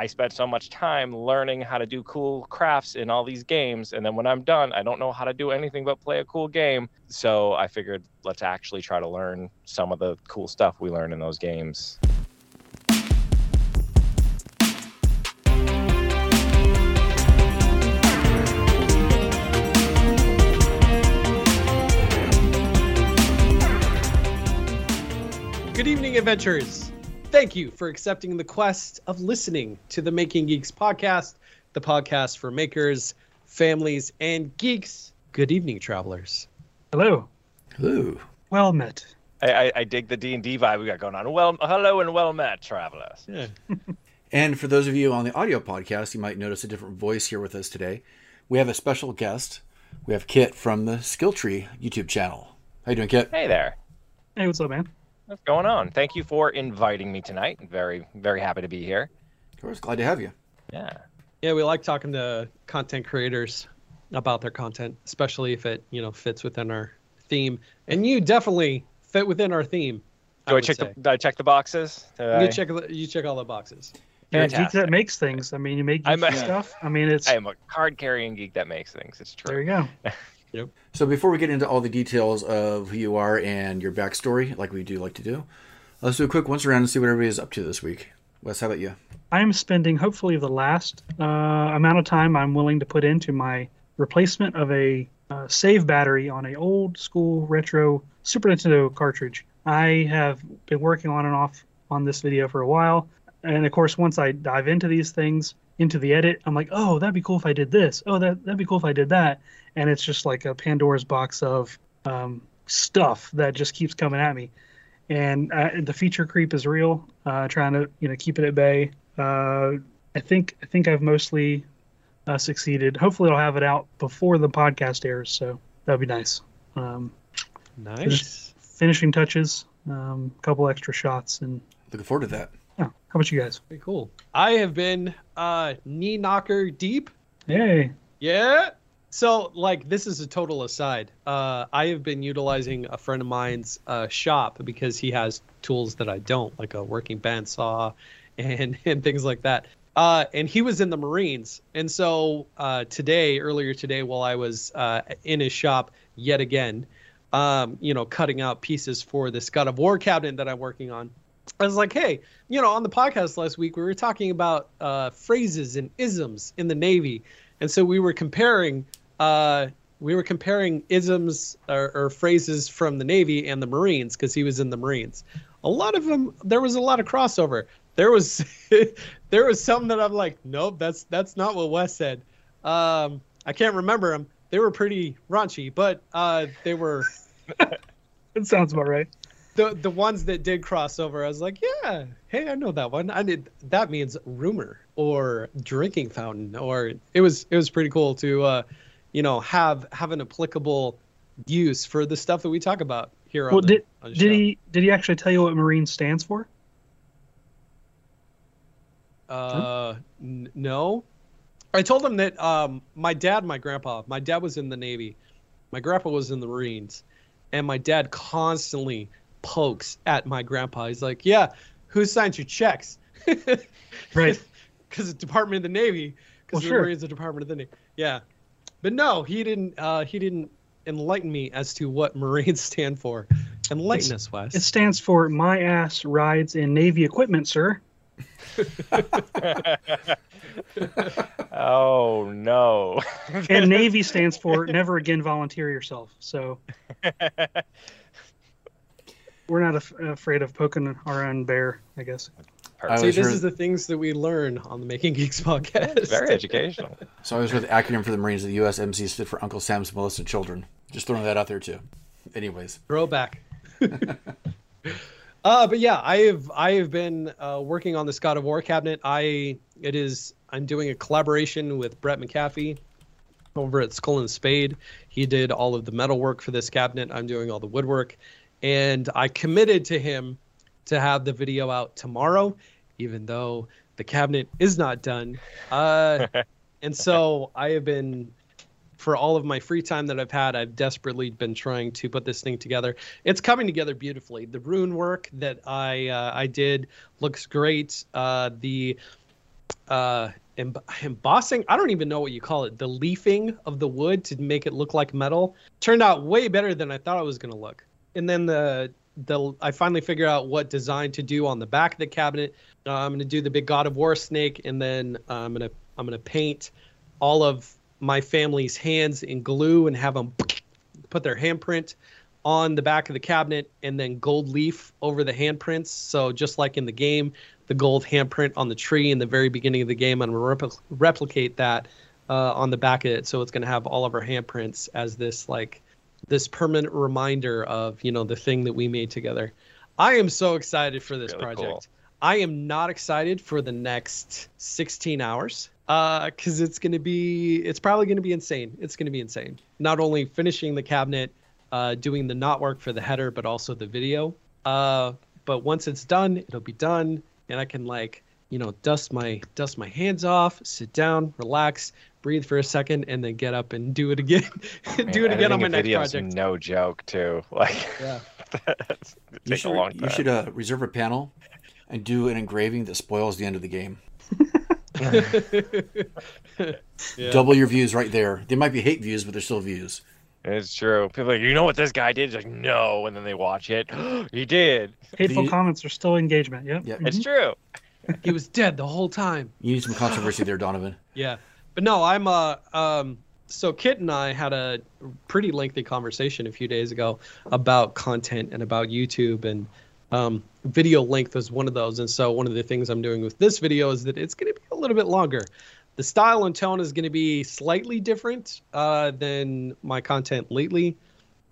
I spent so much time learning how to do cool crafts in all these games, and then when I'm done, I don't know how to do anything but play a cool game. So I figured let's actually try to learn some of the cool stuff we learn in those games. Good evening, adventurers. Thank you for accepting the quest of listening to the Making Geeks podcast, the podcast for makers, families, and geeks. Good evening, travelers. Hello. Hello. Well met. I, I, I dig the D and D vibe we got going on. Well, hello and well met, travelers. Yeah. And for those of you on the audio podcast, you might notice a different voice here with us today. We have a special guest. We have Kit from the Skill Tree YouTube channel. How you doing, Kit? Hey there. Hey, what's up, man? What's going on? Thank you for inviting me tonight. Very, very happy to be here. Of course, glad to have you. Yeah. Yeah, we like talking to content creators about their content, especially if it, you know, fits within our theme. And you definitely fit within our theme. Do I, would check say. the? Do I check the boxes? Do I, You check you check all the boxes. You're a geek that makes things. I mean, you make I'm geeky a- stuff. I mean, it's I am a card carrying geek that makes things. It's true. there you go. So before we get into all the details of who you are and your backstory, like we do like to do, let's do a quick once around and see what everybody is up to this week. Wes, how about you? I am spending hopefully the last uh, amount of time I'm willing to put into my replacement of a uh, save battery on a old school retro Super Nintendo cartridge. I have been working on and off on this video for a while, and of course, once I dive into these things, into the edit, I'm like, oh, that'd be cool if I did this. Oh, that that'd be cool if I did that. And it's just like a Pandora's box of um, stuff that just keeps coming at me. And uh, the feature creep is real. Uh, trying to you know keep it at bay. Uh, I think I think I've mostly uh, succeeded. Hopefully, I'll have it out before the podcast airs, so that'd be nice. Um, Nice. finishing touches, um, a couple extra shots, and Looking forward to that. How about you guys? Cool. I have been uh, knee knocker deep Yay! Yeah. So, like, this is a total aside. Uh, I have been utilizing a friend of mine's uh, shop because he has tools that I don't, like a working bandsaw and and things like that. Uh, and he was in the Marines, and so uh, today, earlier today, while I was uh, in his shop yet again, um, you know, cutting out pieces for this God of War cabinet that I'm working on. I was like, hey, you know, on the podcast last week, we were talking about uh, phrases and isms in the Navy. And so we were comparing, uh, we were comparing isms or, or phrases from the Navy and the Marines because he was in the Marines. A lot of them, there was a lot of crossover. There was, there was some that I'm like, nope, that's that's not what Wes said. Um, I can't remember them. They were pretty raunchy, but uh, they were It sounds about right. The the ones that did cross over, I was like, yeah, hey, I know that one. I did. That means rumor or drinking fountain, or it was it was pretty cool to, uh, you know, have have an applicable use for the stuff that we talk about here. Well, on the, did did he did he actually tell you what Marine stands for? Uh, n- no. I told him that um, my dad, my grandpa, my dad was in the Navy, my grandpa was in the Marines, and my dad constantly pokes at my grandpa. He's like, "Yeah, who signs your checks?" Right. Because the Department of the Navy, because Well, the sure. Marines, the Department of the Navy. Yeah, but no, he didn't. Uh, he didn't enlighten me as to what Marines stand for. Enlighten us, Wes. It stands for My Ass Rides in Navy Equipment, sir. Oh no. And Navy stands for Never Again Volunteer Yourself. So we're not af- afraid of poking our own bear, I guess. I See, this heard- is the things that we learn on the Making Geeks podcast. Very educational. So I was with the acronym for the Marines. The USMC stood for Uncle Sam's Molested Children. Just throwing that out there too. Anyways, Throwback. uh, but yeah, I have I have been uh, working on this God of War cabinet. I it is I'm doing a collaboration with Brett McAfee over at Skull and Spade. He did all of the metal work for this cabinet. I'm doing all the woodwork, and I committed to him to have the video out tomorrow, even though the cabinet is not done. Uh, and so I have been for all of my free time that I've had, I've desperately been trying to put this thing together. It's coming together beautifully. The rune work that I uh, I did looks great. Uh, the uh, embossing. I don't even know what you call it. The leafing of the wood to make it look like metal turned out way better than I thought it was gonna look. And then the the I finally figure out what design to do on the back of the cabinet. Uh, I'm gonna do the big God of War snake, and then uh, I'm gonna I'm gonna paint all of my family's hands in glue and have them put their handprint on the back of the cabinet and then gold leaf over the handprints. So just like in the game, the gold handprint on the tree in the very beginning of the game, I'm gonna repl- replicate that uh, on the back of it. So it's gonna have all of our handprints as this like this permanent reminder of you know the thing that we made together. I am so excited for this Really project. cool. I am not excited for the next 16 hours because it's going to be it's probably going to be insane it's going to be insane not only finishing the cabinet uh, doing the knot work for the header but also the video uh, but once it's done it'll be done and i can like you know dust my dust my hands off sit down relax breathe for a second and then get up and do it again do it again on my next project No joke, too. Like, yeah it You should, a long you should uh, reserve a panel and do an engraving that spoils the end of the game. Yeah. Double your views right there. They might be hate views, but they're still views. It's true. People are like, you know what this guy did? It's like, no, and then they watch it. he did. Hateful you- comments are still engagement. Yep. Yep. It's true. He was dead the whole time You need some controversy there, Donovan. Yeah, but no, I'm uh um. So Kit and I had a pretty lengthy conversation a few days ago about content and about YouTube and um, video length was one of those. And so one of the things I'm doing with this video is that it's going to be a little bit longer. The style and tone is going to be slightly different uh, than my content lately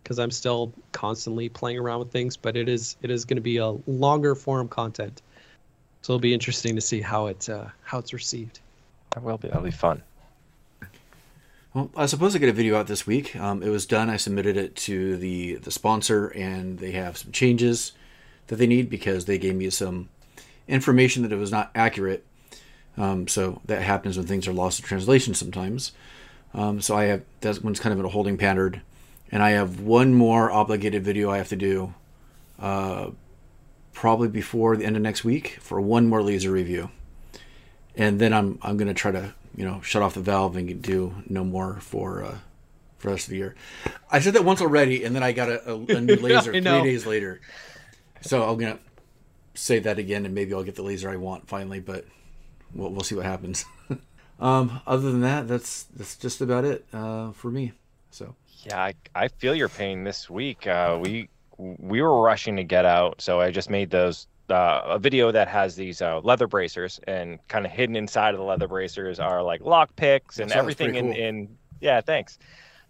because I'm still constantly playing around with things, but it is it is going to be a longer form content. So it'll be interesting to see how it uh, how it's received. That will be. That'll be fun. Well, I suppose I get a video out this week. Um, it was done. I submitted it to the the sponsor, and they have some changes that they need because they gave me some information that it was not accurate. Um, so that happens when things are lost in translation sometimes. Um, so I have that one's kind of in a holding pattern, and I have one more obligated video I have to do, uh, probably before the end of next week for one more laser review, and then I'm I'm gonna try to you know shut off the valve and do no more for uh, for the rest of the year. I said that once already, and then I got a, a, a new laser I three days later. So I'm gonna say that again, and maybe I'll get the laser I want finally. But we'll we'll see what happens. um, other than that, that's that's just about it uh, for me. So Yeah, I, I feel your pain this week. Uh, we we were rushing to get out, so I just made those uh, a video that has these uh, leather bracers, and kind of hidden inside of the leather bracers are like lock picks and everything in, cool. in yeah, thanks.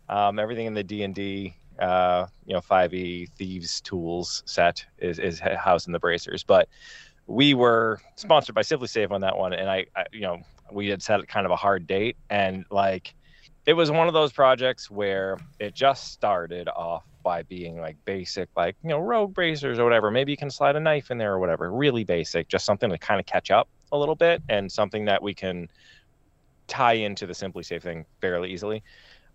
Um, everything in the D and D, uh, you know, five E thieves tools set is is housed in the bracers, but we were sponsored by SimpliSafe on that one, and I, I you know we had set kind of a hard date, and like it was one of those projects where it just started off by being like basic, like you know rogue bracers or whatever. Maybe you can slide a knife in there or whatever. Really basic, just something to kind of catch up a little bit, and something that we can tie into the SimpliSafe thing fairly easily.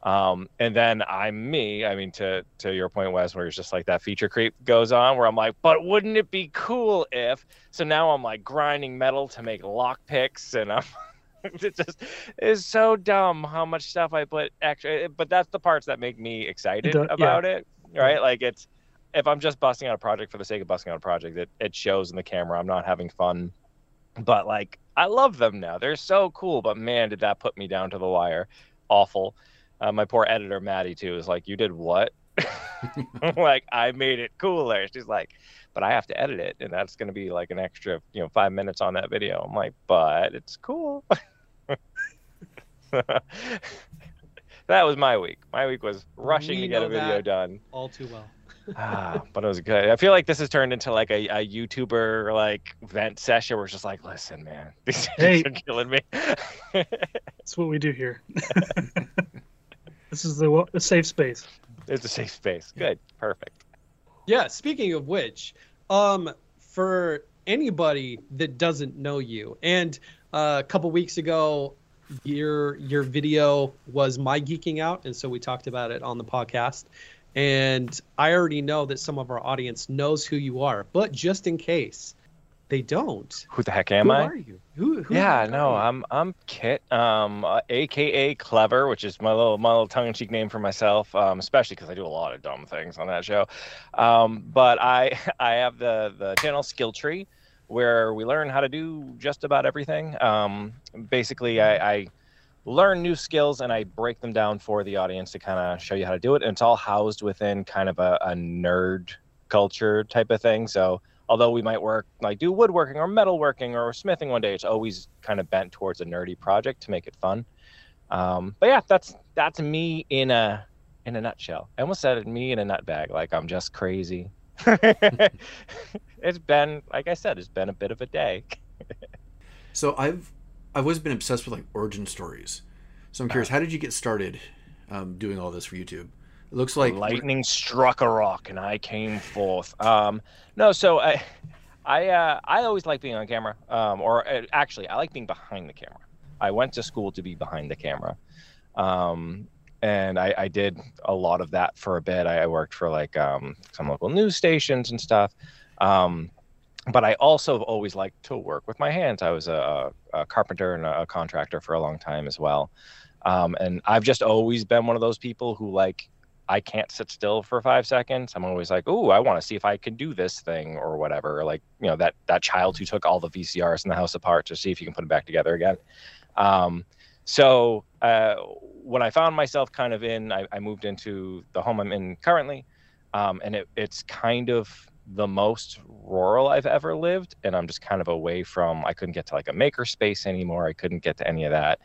Um, and then I'm me. I mean, to to your point, Wes, where it's just like that feature creep goes on, where I'm like, but wouldn't it be cool if? So now I'm like grinding metal to make lock picks, and I'm it just is so dumb how much stuff I put extra. But that's the parts that make me excited does- yeah. about it, right? Like it's if I'm just busting out a project for the sake of busting out a project, it it shows in the camera. I'm not having fun, but like I love them now. They're so cool. But man, did that put me down to the wire. Awful. Uh, my poor editor Maddie too is like, you did what? like I made it cooler. She's like, but I have to edit it, and that's going to be like an extra, you know, five minutes on that video. I'm like, but it's cool. that was my week. My week was rushing We to get know a video that. done. All too well. ah, but it was good. I feel like this has turned into like a, a YouTuber like vent session where it's just like, listen, man, these Hey. things are killing me. That's what we do here. this is the wa- a safe space. it's a safe space. Good, perfect. Yeah, speaking of which, um, for anybody that doesn't know you, and uh, a couple weeks ago, your your video was my geeking out, and so we talked about it on the podcast. And I already know that some of our audience knows who you are, but just in case, they don't. Who the heck am who I? are you? Who? who yeah, no, you? I'm I'm Kit, um, uh, aka Clever, which is my little my little tongue-in-cheek name for myself, um, especially because I do a lot of dumb things on that show. Um, but I I have the the channel Skill Tree, where we learn how to do just about everything. Um, basically, I, I learn new skills and I break them down for the audience to kind of show you how to do it, and it's all housed within kind of a, a nerd culture type of thing. So although we might work like do woodworking or metalworking or smithing one day it's always kind of bent towards a nerdy project to make it fun. Um, but yeah that's that's me in a in a nutshell. I almost said it me in a nut bag like i'm just crazy it's been like i said it's been a bit of a day So I've I've always been obsessed with like origin stories. So I'm curious, how did you get started um, doing all this for YouTube? It looks like lightning struck a rock and I came forth. Um, no, so I, I, uh, I always like being on camera. Um, or uh, actually, I like being behind the camera. I went to school to be behind the camera, um, and I, I did a lot of that for a bit. I, I worked for like um, some local news stations and stuff. Um, but I also always liked to work with my hands. I was a, a carpenter and a, contractor for a long time as well. Um, and I've just always been one of those people who like I can't sit still for five seconds. I'm always like, "Ooh, I want to see if I can do this thing or whatever." Like, you know, that that child who took all the VCRs in the house apart to see if you can put them back together again. Um, so uh, when I found myself kind of in, I, I moved into the home I'm in currently, um, and it, it's kind of the most rural I've ever lived, and I'm just kind of away from. I couldn't get to like a maker space anymore. I couldn't get to any of that.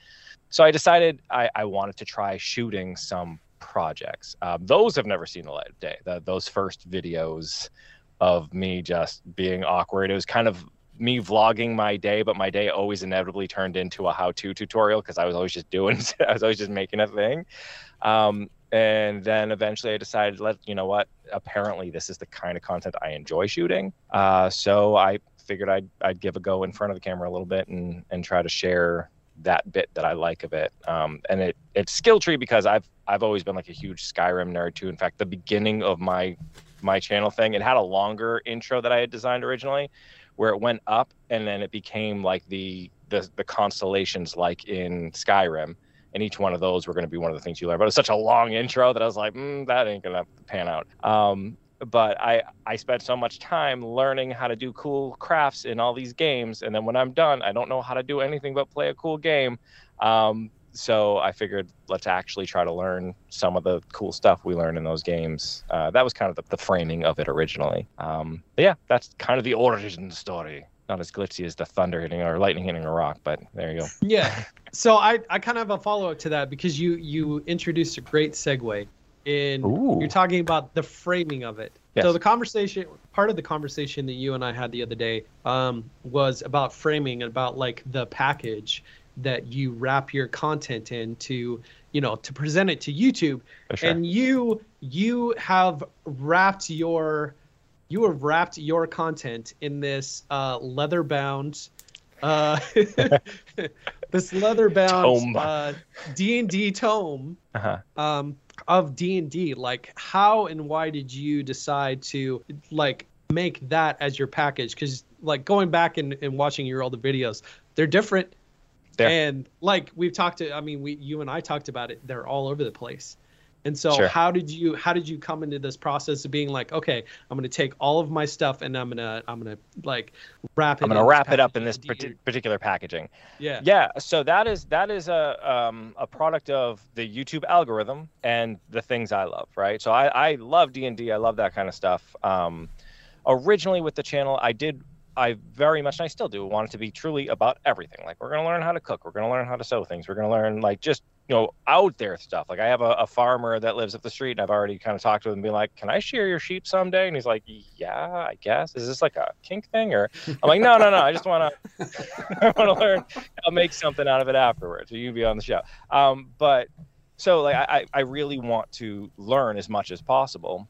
So I decided I, I wanted to try shooting some projects. Um, those have never seen the light of day. The, those first videos of me just being awkward. It was kind of me vlogging my day, but my day always inevitably turned into a how-to tutorial because I was always just doing, I was always just making a thing. Um, and then eventually I decided, let you know what, apparently this is the kind of content I enjoy shooting. Uh, so I figured I'd I'd give a go in front of the camera a little bit and and try to share that bit that I like of it. Um, and it it's skill tree because I've I've always been like a huge Skyrim nerd too. In fact, the beginning of my my channel thing, it had a longer intro that I had designed originally, where it went up and then it became like the the, the constellations like in Skyrim. And each one of those were going to be one of the things you learn. But it's such a long intro that I was like, mm, that ain't going to pan out. Um, but I I spent so much time learning how to do cool crafts in all these games, and then when I'm done, I don't know how to do anything but play a cool game. Um, so I figured let's actually try to learn some of the cool stuff we learn in those games. Uh, that was kind of the, the framing of it originally. Um, but yeah, that's kind of the origin story. Not as glitzy as the thunder hitting or lightning hitting a rock, but there you go. Yeah. So I, I kind of have a follow up to that because you you introduced a great segue in Ooh. you're talking about the framing of it. Yes. So the conversation part of the conversation that you and I had the other day um, was about framing and about like the package that you wrap your content in to you know to present it to YouTube. Sure. and you you have wrapped your you have wrapped your content in this uh, leather bound uh, this leather bound uh, D&D tome uh-huh. um, of D&D like how and why did you decide to like make that as your package? Cuz like going back and, and watching your older videos they're different And like we've talked to I mean we you and I talked about it they're all over the place and so Sure. how did you how did you come into this process of being like okay I'm going to take all of my stuff and I'm going to I'm going to like wrap it I'm gonna wrap it up in this particular packaging. yeah Yeah, so that is that is a um, a product of the YouTube algorithm and the things I love, right? So I, I love D and D, I love that kind of stuff. Um, originally with the channel, I did I very much and I still do want it to be truly about everything. Like we're gonna learn how to cook, we're gonna learn how to sew things, we're gonna learn like just you know out there stuff. Like I have a, a farmer that lives up the street, and I've already kind of talked to him and be like, "Can I shear your sheep someday?" And he's like, "Yeah, I guess." Is this like a kink thing or? I'm like, "No, no, no. I just want to I want to learn. I'll make something out of it afterwards. So you can be on the show. Um, but so like I, I really want to learn as much as possible.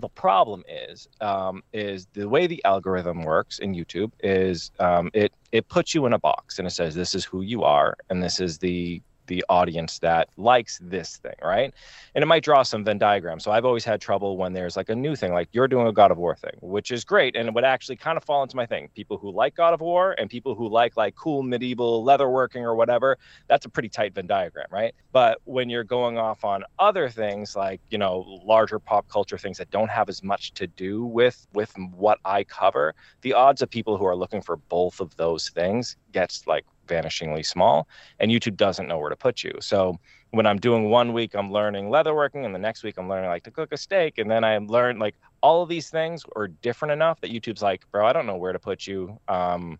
The problem is, um, is the way the algorithm works in YouTube is um, it it puts you in a box and it says this is who you are and this is the the audience that likes this thing, right? And it might draw some Venn diagrams. So I've always had trouble when there's like a new thing, like you're doing a God of War thing, which is great, and it would actually kind of fall into my thing. People who like God of War and people who like like cool medieval leatherworking or whatever, that's a pretty tight Venn diagram, right? But when you're going off on other things like you know larger pop culture things that don't have as much to do with with what I cover, the odds of people who are looking for both of those things gets like vanishingly small and youtube doesn't know where to put you. So when i'm doing one week i'm learning leatherworking and the next week i'm learning like to cook a steak and then i learn like all of these things are different enough that youtube's like bro i don't know where to put you. Um,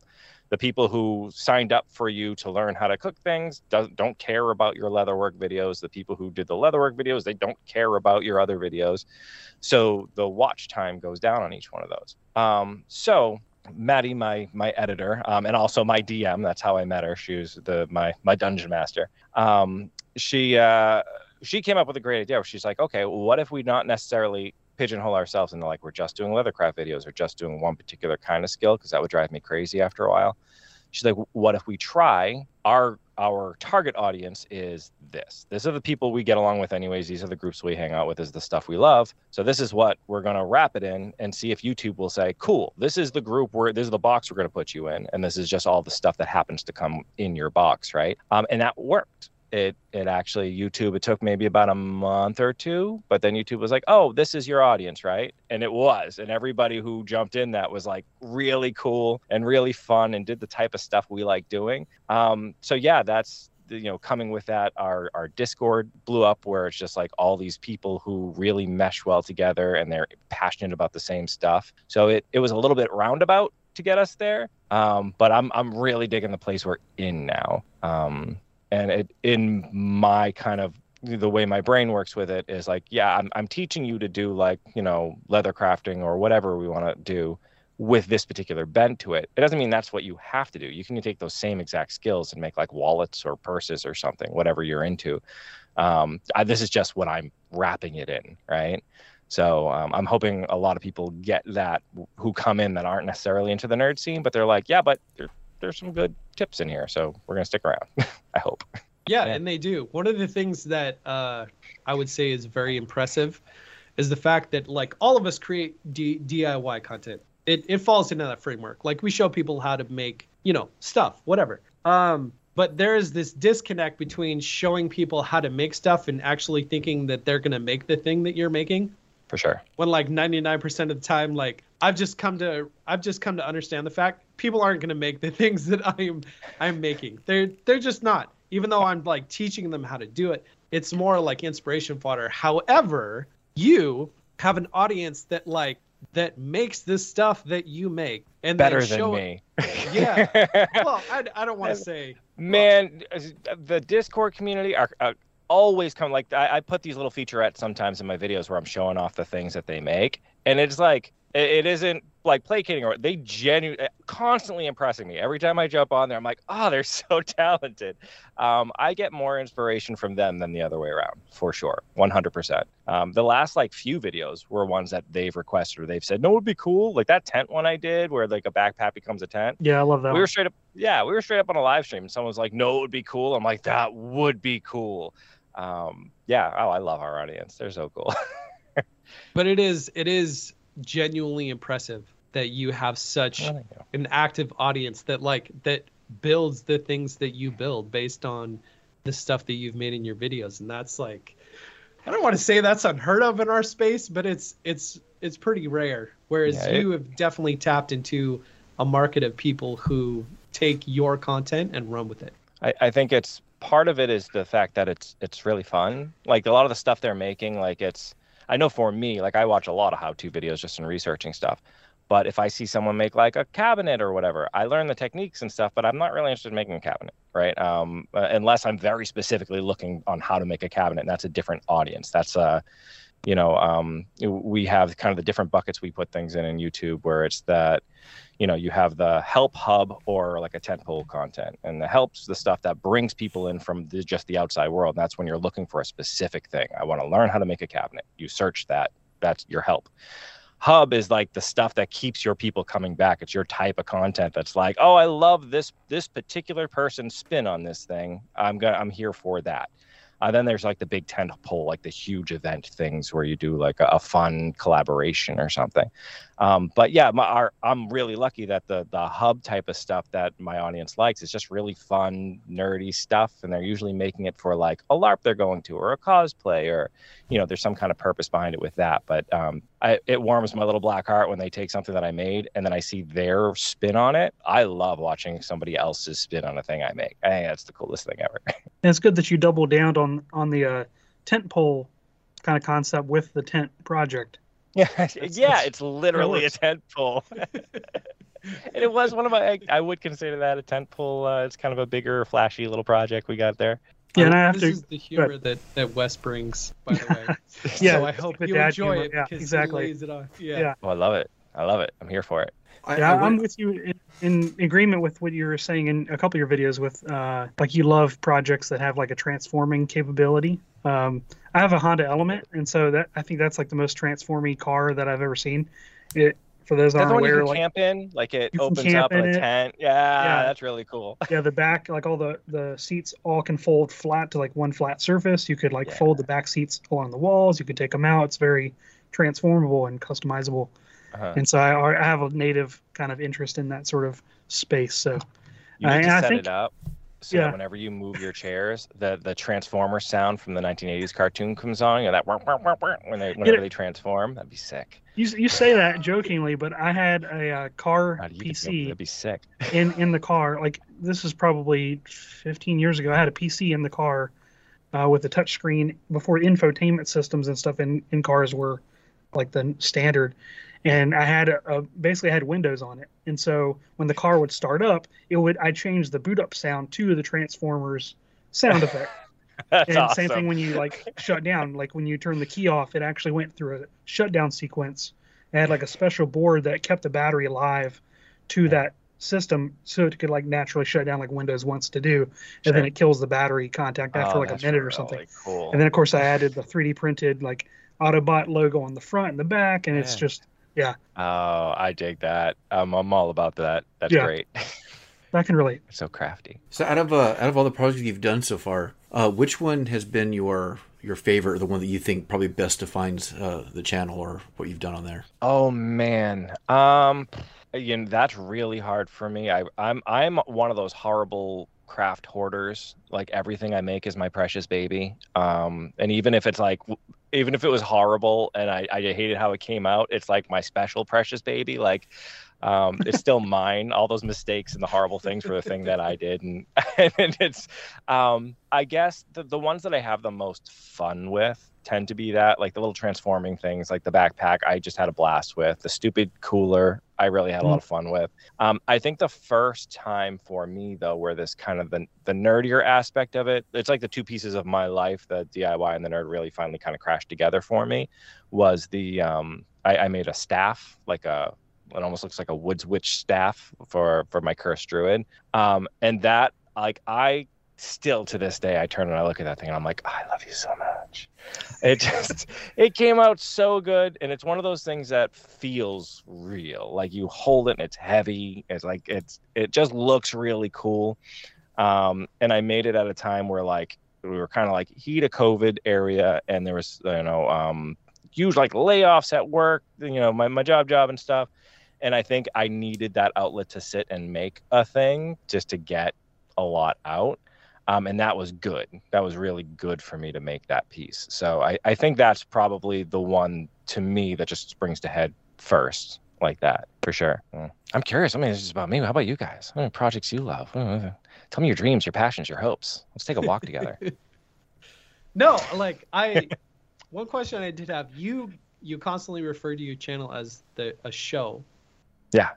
the people who signed up for you to learn how to cook things don't, care about your leatherwork videos. The people who did the leatherwork videos they don't care about your other videos. So the watch time goes down on each one of those. Um, so Maddie, my my editor, um, and also my DM. That's how I met her. She was the my my dungeon master. Um, she uh, she came up with a great idea. She's like, okay, what if we not necessarily pigeonhole ourselves into like we're just doing leathercraft videos or just doing one particular kind of skill because that would drive me crazy after a while. She's like, what if we try our our target audience is this. This are the people we get along with anyways. These are the groups we hang out with. Is the stuff we love. So this is what we're gonna wrap it in and see if YouTube will say, cool. This is the group where this is the box we're gonna put you in, and this is just all the stuff that happens to come in your box, right? Um, and that worked it it actually YouTube it took maybe about a month or two, but then YouTube was like, "Oh, this is your audience, right?" And it was, and everybody who jumped in that was like really cool and really fun and did the type of stuff we like doing. Um, so yeah, that's you know coming with that our our discord blew up where it's just like all these people who really mesh well together and they're passionate about the same stuff so it, it was a little bit roundabout to get us there um, but i'm i'm really digging the place we're in now um, and it in my kind of the way my brain works with it is like yeah i'm, I'm teaching you to do like you know leather crafting or whatever we want to do with this particular bent to it. It doesn't mean that's what you have to do. You can take those same exact skills and make like wallets or purses or something whatever you're into. Um, I, this is just what i'm wrapping it in right? So um, i'm hoping a lot of people get that who come in that aren't necessarily into the nerd scene but they're like yeah but there's some good tips in here, so we're gonna stick around. I hope. Yeah, yeah, and they do. One of the things that uh, I would say is very impressive is the fact that like all of us create D- DIY content. It it falls into that framework. Like we show people how to make you know stuff, whatever. Um, but there is this disconnect between showing people how to make stuff and actually thinking that they're gonna make the thing that you're making for sure. When like 99% of the time, like I've just come to I've just come to understand the fact people aren't going to make the things that I'm I'm making. They're they're just not. Even though I'm like teaching them how to do it, it's more like inspiration fodder. However, you have an audience that like that makes the stuff that you make and better than me. yeah. Well, I, I don't want to say. Man, well, the Discord community are, are always come like I, I, put these little featurettes sometimes in my videos where I'm showing off the things that they make, and it's like it, it isn't like placating or they genuinely eh, constantly impressing me every time I jump on there. I'm like, oh, they're so talented. Um, I get more inspiration from them than the other way around for sure, 100%. Um, the last like few videos were ones that they've requested or they've said, no, it would be cool. Like that tent one I did where like a backpack becomes a tent. Yeah, I love that. We one. were straight up, yeah, we were straight up on a live stream and someone was like, no, it would be cool. I'm like, that would be cool um, yeah, oh, I love our audience. They're so cool. but it is it is genuinely impressive that you have such an active audience that like that builds the things that you build based on the stuff that you've made in your videos and that's like I don't want to say that's unheard of in our space, but it's it's it's pretty rare. Whereas yeah, it, you have definitely tapped into a market of people who take your content and run with it. I, I think it's part of it is the fact that it's it's really fun. Like a lot of the stuff they're making, like it's I know for me, like I watch a lot of how-to videos just in researching stuff. But if I see someone make like a cabinet or whatever, I learn the techniques and stuff, but I'm not really interested in making a cabinet, right? Um, uh, unless I'm very specifically looking on how to make a cabinet. And that's a different audience. That's uh, you know, um, we have kind of the different buckets we put things in in YouTube, where it's that you know you have the help hub or like a tentpole content and the helps the stuff that brings people in from the, just the outside world and that's when you're looking for a specific thing. I want to learn how to make a cabinet. You search that that's your help. Hub is like the stuff that keeps your people coming back. It's your type of content that's like oh i love this this particular person's spin on this thing. I'm gonna i'm here for that uh, then there's like the big tent pole, like the huge event things where you do like a, a fun collaboration or something. Um, but yeah, my, our, I'm really lucky that the the hub type of stuff that my audience likes is just really fun, nerdy stuff, and they're usually making it for like a LARP they're going to or a cosplay or you know there's some kind of purpose behind it with that. But um, I, it warms my little black heart when they take something that I made and then I see their spin on it. I love watching somebody else's spin on a thing I make. I think that's the coolest thing ever. And it's good that you doubled down on on the uh, tent pole kind of concept with the tent project. Yeah, yeah, it's literally a tent pole. and it was one of my. I, I would consider that a tent pole. Uh, it's kind of a bigger, flashy little project we got there. Yeah, and I have this to. is the humor that, that Wes brings, by the way. Yeah, so I hope you enjoy humor, it yeah, because exactly. he lays it on. Yeah. Yeah. Oh, I love it. I love it. I'm here for it. I, Yeah, I I'm with you in, in agreement with what you were saying in a couple of your videos. With uh, like you love projects that have like a transforming capability. Um, I have a Honda Element, and so that I think that's like the most transforming car that I've ever seen. It for those that That's the aren't aware, like camp in. Like it You can opens camp up in in a it. tent. Yeah, Yeah. that's really cool. yeah, the back like all the the seats all can fold flat to like one flat surface. You could like Yeah. fold the back seats along the walls. You could take them out. It's very transformable and customizable. Uh-huh. And so I, I have a native kind of interest in that sort of space. So You I- need to I set think- it up so yeah. that whenever you move your chairs, the the transformer sound from the 1980s cartoon comes on. You know that wah, wah, wah, wah, when they whenever Yeah. they transform. That'd be sick. you you say that jokingly, but I had a, uh car God, PC That'd be sick. in in the car. Like this is probably 15 years ago. I had a PC in the car uh, with a touch screen before infotainment systems and stuff in in cars were like the standard. And I had a, a basically I had Windows on it, and so when the car would start up, it would I changed the boot up sound to the Transformers sound effect. That's and awesome. same thing when you like shut down like when you turn the key off it actually went through a shutdown sequence. It had like a special board that kept the battery alive to that system so it could like naturally shut down like windows wants to do. And then it kills the battery contact after Oh, like a minute or really something Cool. and then of course i added the 3d printed like autobot logo on the front and the back and it's Yeah. oh, I dig that. Um, I'm all about that. That's Yeah. great. i can relate so crafty. So out of uh, out of all the projects you've done so far, uh, which one has been your your favorite, or the one that you think probably best defines uh, the channel or what you've done on there? Oh man. Um you know, that's really hard for me. I I'm I'm one of those horrible craft hoarders. Like everything I make is my precious baby. Um and even if it's like w- even if it was horrible and I, I hated how it came out, it's like my special precious baby. Like um it's still mine. All those mistakes and the horrible things were the thing that I did and, and it's um I guess the, the ones that I have the most fun with tend to be that like the little transforming things like the backpack i just had a blast with the stupid cooler i really had a lot of fun with um, i think the first time for me though where this kind of the, the nerdier aspect of it it's like the two pieces of my life the diy and the nerd really finally kind of crashed together for me was the um, I, I made a staff like a it almost looks like a woods witch staff for for my cursed druid. Um, and that like i still to this day i turn and i look at that thing and i'm like i love you so much. It just it came out so good and it's one of those things that feels real. Like you hold it and it's heavy. It's like it's it just looks really cool. Um and i made it at a time where like we were kind of like heat of covid area and there was you know um huge like layoffs at work you know my, my job job and stuff and i think i needed that outlet to sit and make a thing just to get a lot out um, and that was good. That was really good for me to make that piece. So I, I think that's probably the one to me that just springs to head first, like that for sure. Mm. I'm curious. I mean, it's just about me. How about you guys? What projects you love? Uh, Tell me your dreams, your passions, your hopes. Let's take a walk together. No, like I one question I did have, you you constantly refer to your channel as the a show. Yeah.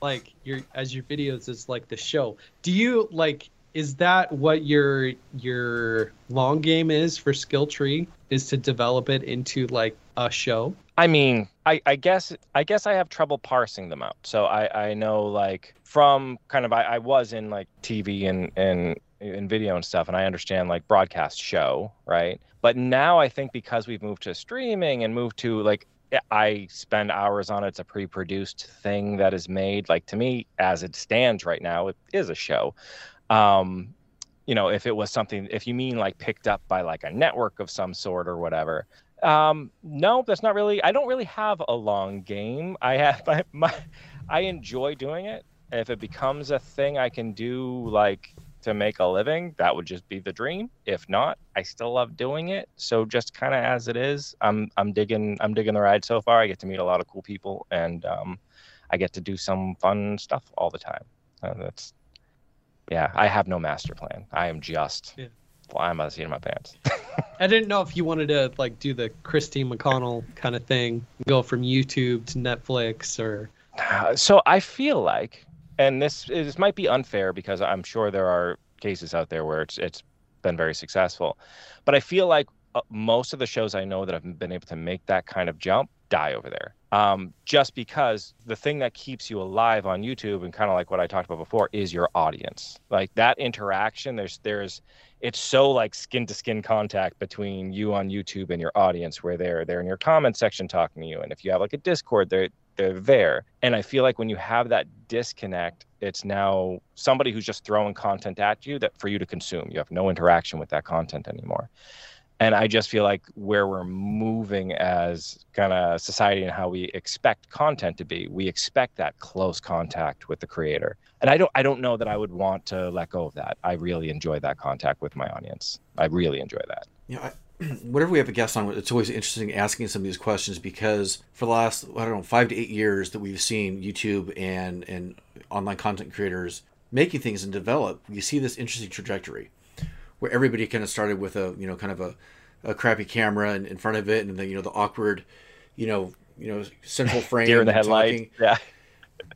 Like your as your videos is like the show. Do you like is that what your your long game is for skill tree is to develop it into like a show I mean, I, I guess I guess I have trouble parsing them out. So I, I know like from kind of I, I was in like TV and and in video and stuff, and I understand like broadcast show, right? But now I think because we've moved to streaming and moved to like I spend hours on it. It's a pre-produced thing that is made. Like to me, as it stands right now, it is a show. Um, you know, if it was something, if you mean like picked up by like a network of some sort or whatever. Um, no, that's not really. I don't really have a long game. I have my, my I enjoy doing it. If it becomes a thing I can do like to make a living, that would just be the dream. If not, I still love doing it. So just kind of as it is, I'm I'm digging I'm digging the ride so far. I get to meet a lot of cool people, and um, I get to do some fun stuff all the time. Uh, that's yeah. I have no master plan. I am just yeah. flying by the seat of my pants. I didn't know if you wanted to like do the Christine McConnell kind of thing, go from YouTube to Netflix, or. So I feel like and this this might be unfair because I'm sure there are cases out there where it's it's been very successful, but I feel like uh, most of the shows I know that have been able to make that kind of jump die over there. Um, just because the thing that keeps you alive on YouTube and kind of like what I talked about before is your audience. Like that interaction, there's there's it's so like skin to skin contact between you on YouTube and your audience where they're they're in your comment section talking to you. And if you have like a Discord, they're they're there. And I feel like when you have that disconnect, it's now somebody who's just throwing content at you that for you to consume. You have no interaction with that content anymore. And I just feel like where we're moving as kind of society and how we expect content to be, we expect that close contact with the creator. And I don't I don't know that I would want to let go of that. I really enjoy that contact with my audience. I really enjoy that. Yeah, whenever we have a guest on, it's always interesting asking some of these questions because for the last I don't know five to eight years that we've seen YouTube and and online content creators making things and develop, we see this interesting trajectory where everybody kind of started with a you know kind of a, a crappy camera in, in front of it and then you know the awkward you know you know central frame deer in the headlight yeah.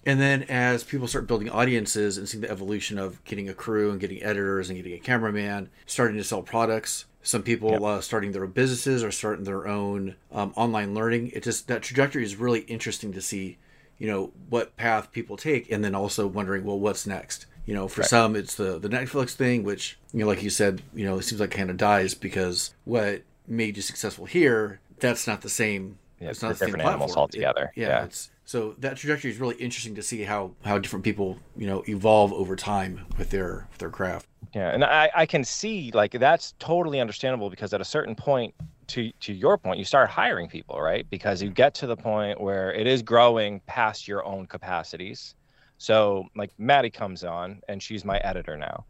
And then as people start building audiences and seeing the evolution of getting a crew and getting editors and getting a cameraman starting to sell products some people yep. uh, starting their own businesses or starting their own um, online learning. It just that trajectory is really interesting to see, you know, what path people take, and then also wondering, well, what's next? You know, for right. some, it's the the Netflix thing, which you know, like you said, you know, it seems like kind of dies because what made you successful here, that's not the same. Yeah, it's not the different same animals altogether. It, yeah, yeah, it's so that trajectory is really interesting to see how how different people you know evolve over time with their with their craft. Yeah, and I, I can see like that's totally understandable because at a certain point, to to your point, you start hiring people, right? Because you get to the point where it is growing past your own capacities. So like Maddie comes on and she's my editor now.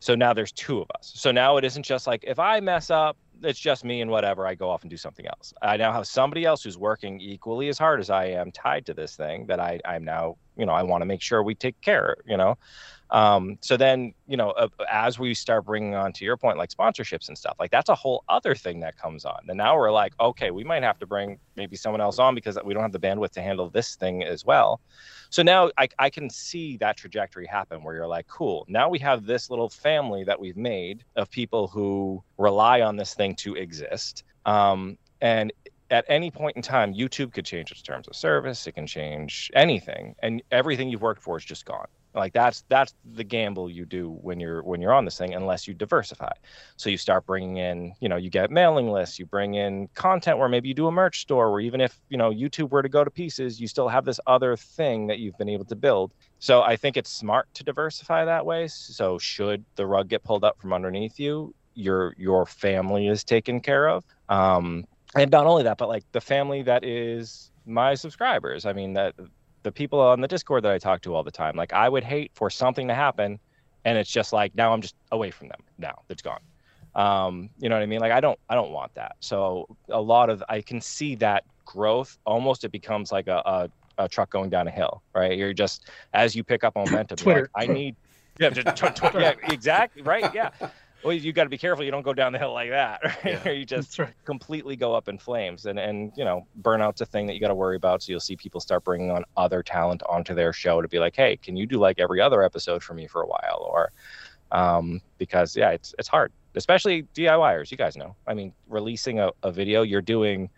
So now there's two of us. So now it isn't just like if I mess up, it's just me and whatever, I go off and do something else. I now have somebody else who's working equally as hard as I am tied to this thing that I I'm now, you know, I want to make sure we take care, you know. Um, so then, you know, uh, as we start bringing on to your point, like sponsorships and stuff, like that's a whole other thing that comes on. And now we're like, okay, we might have to bring maybe someone else on because we don't have the bandwidth to handle this thing as well. So now I, I can see that trajectory happen where you're like, cool, now we have this little family that we've made of people who rely on this thing to exist. Um, and at any point in time, YouTube could change its terms of service. It can change anything, and everything you've worked for is just gone like that's that's the gamble you do when you're when you're on this thing unless you diversify. So you start bringing in you know you get mailing lists you bring in content where maybe you do a merch store where even if you know youtube were to go to pieces you still have this other thing that you've been able to build. So i think it's smart to diversify that way. So should the rug get pulled up from underneath you your your family is taken care of. Um and not only that but like the family that is my subscribers i mean that the people on the Discord that I talk to all the time. Like I would hate for something to happen, and it's just like now I'm just away from them. Now it's gone. Um, you know what I mean? Like I don't I don't want that. So a lot of I can see that growth. Almost it becomes like a, a, a truck going down a hill, right? You're just as you pick up momentum. Twitter. Like, I need. Yeah, just, t- t- yeah, exactly. Right. Yeah well, you got to be careful you don't go down the hill like that, right? Yeah, you just right. completely go up in flames. And and you know, burnout's a thing that you got to worry about. So you'll see people start bringing on other talent onto their show to be like, hey, can you do like every other episode for me for a while? Or um, because yeah, it's it's hard, especially DIYers. You guys know. I mean, releasing a, a video, you're doing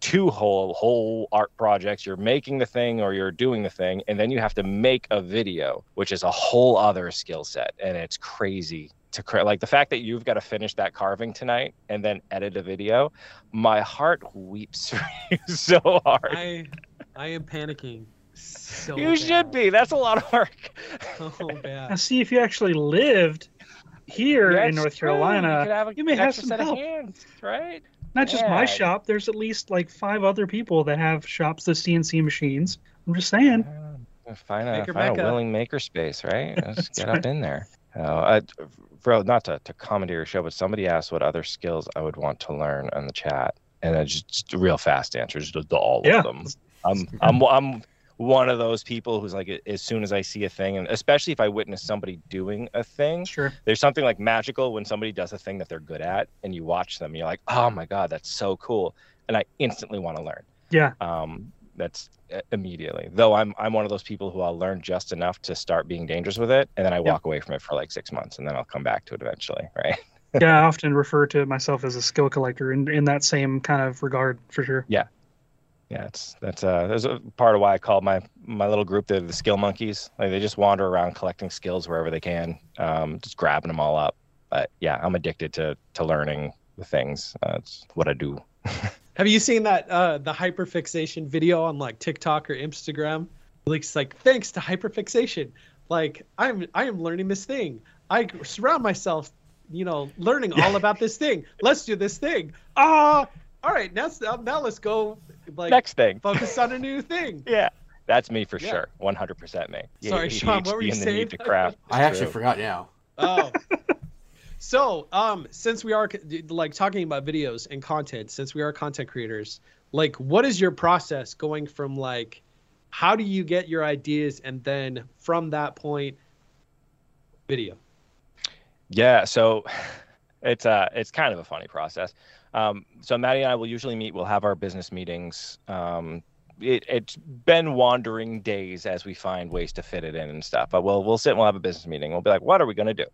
two whole whole art projects you're making the thing or you're doing the thing and then you have to make a video which is a whole other skill set and it's crazy to cra- like the fact that you've got to finish that carving tonight and then edit a video. My heart weeps for you so hard. I I am panicking. So you should be. That's a lot of work. So Now, bad. see if you actually lived here in North true. You, Carolina, could have a, you may have some set help. of hands, right? not just my shop. There's at least like five other people that have shops with CNC machines. I'm just saying. Uh, Find a Maker find a willing maker space, right? Let's get right. up in there. Uh, uh, bro, not to, to commandeer your show, but somebody asked what other skills I would want to learn in the chat, and then just, just real fast answers to to all Yeah. of them. I'm I'm I'm one of those people who's like, as soon as I see a thing, and especially if I witness somebody doing a thing, Sure. there's something like magical when somebody does a thing that they're good at, and you watch them, you're like, oh my god, that's so cool, and I instantly want to learn Yeah. um, that's uh, immediately. Though I'm I'm one of those people who I'll learn just enough to start being dangerous with it, and then I Yeah. walk away from it for like six months, and then I'll come back to it eventually, right? Yeah. I often refer to myself as a skill collector in, in that same kind of regard, for sure. Yeah. Yeah, it's that's uh there's a part of why I call my my little group the the skill monkeys. Like they just wander around collecting skills wherever they can, um, just grabbing them all up. But yeah, I'm addicted to to learning the things. Uh, it's what I do. Have you seen that uh the hyperfixation video on like TikTok or Instagram? Like it's like thanks to hyperfixation. Like I'm I am learning this thing. I surround myself, you know, learning all about this thing. Let's do this thing. Ah, all right. Now now let's go like Next thing. focus on a new thing. Yeah. That's me for Yeah. sure. 100% me. Sorry, Sean, what were you saying? to craft. I actually forgot now. Oh. So, um, since we are like talking about videos and content, since we are content creators, like, what is your process going from like, how do you get your ideas, and then from that point, video? Yeah, so it's uh it's kind of a funny process. Um, so Maddie and I will usually meet. We'll have our business meetings. Um, it, it's been wandering days as we find ways to fit it in and stuff. But we'll we'll sit and we'll have a business meeting. We'll be like, what are we gonna do?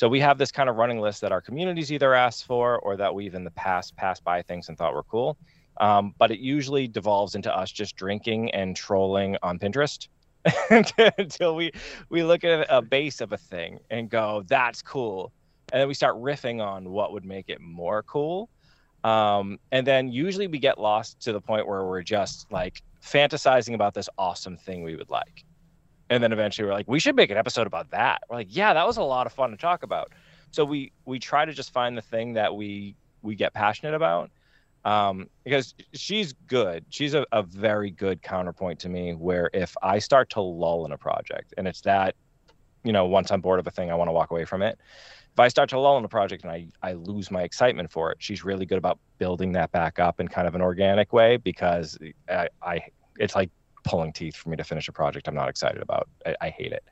So we have this kind of running list that our communities either asked for or that we've in the past passed by things and thought were cool. Um, but it usually devolves into us just drinking and trolling on Pinterest until we we look at a base of a thing and go, "That's cool," and then we start riffing on what would make it more cool. Um, and then usually we get lost to the point where we're just like fantasizing about this awesome thing we would like. And then eventually we're like, we should make an episode about that. We're like, yeah, that was a lot of fun to talk about. So we we try to just find the thing that we we get passionate about. Um, because she's good. She's a, a very good counterpoint to me where if I start to lull in a project and it's that, you know, once I'm bored of a thing, I want to walk away from it if I start to lull in a project and I, I lose my excitement for it, she's really good about building that back up in kind of an organic way because I, I it's like pulling teeth for me to finish a project I'm not excited about. I, I hate it.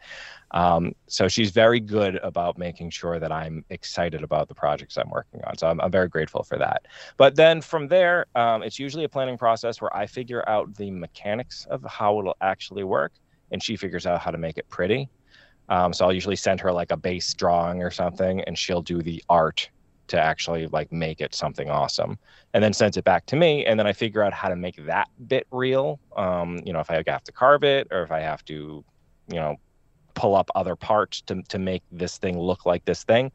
Um, so she's very good about making sure that I'm excited about the projects I'm working on. So I'm, I'm very grateful for that. But then from there, um, it's usually a planning process where I figure out the mechanics of how it'll actually work, and she figures out how to make it pretty. Um, so I'll usually send her like a base drawing or something, and she'll do the art to actually like make it something awesome, and then sends it back to me, and then I figure out how to make that bit real. Um, you know, if I have to carve it, or if I have to, you know, pull up other parts to to make this thing look like this thing.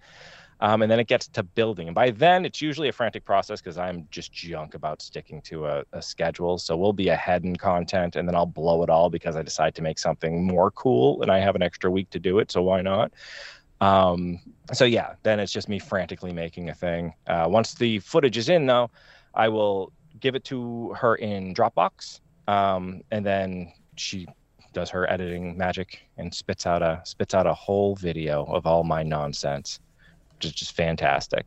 Um, and then it gets to building. And by then, it's usually a frantic process because I'm just junk about sticking to a, a schedule. So we'll be ahead in content and then I'll blow it all because I decide to make something more cool and I have an extra week to do it. So why not? Um, so yeah, then it's just me frantically making a thing. Uh, once the footage is in, though, I will give it to her in Dropbox. Um, and then she does her editing magic and spits out a spits out a whole video of all my nonsense which is just fantastic.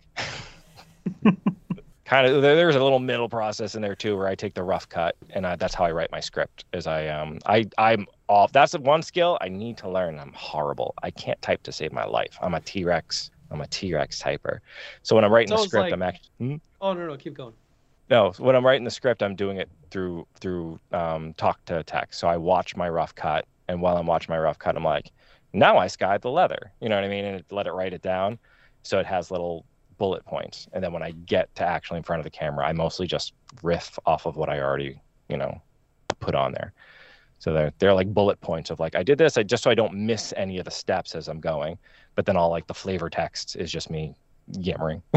kind of there, there's a little middle process in there too where i take the rough cut and I, that's how i write my script is i um i i'm off. That's one skill i need to learn. I'm horrible. I can't type to save my life. I'm a t-rex. I'm a t-rex typer. So when i'm writing the script like- i'm actually hmm? Oh no, no, keep going. no when i'm writing the script i'm doing it through through um, talk to text. So i watch my rough cut and while i'm watching my rough cut i'm like now i skive the leather. You know what i mean? And it, let it write it down. So it has little bullet points. And then when i get to actually in front of the camera i mostly just riff off of what i already you know put on there. So they're, they're like bullet points of like i did this i just so i don't miss any of the steps as i'm going. But then all like the flavor text is just me yammering.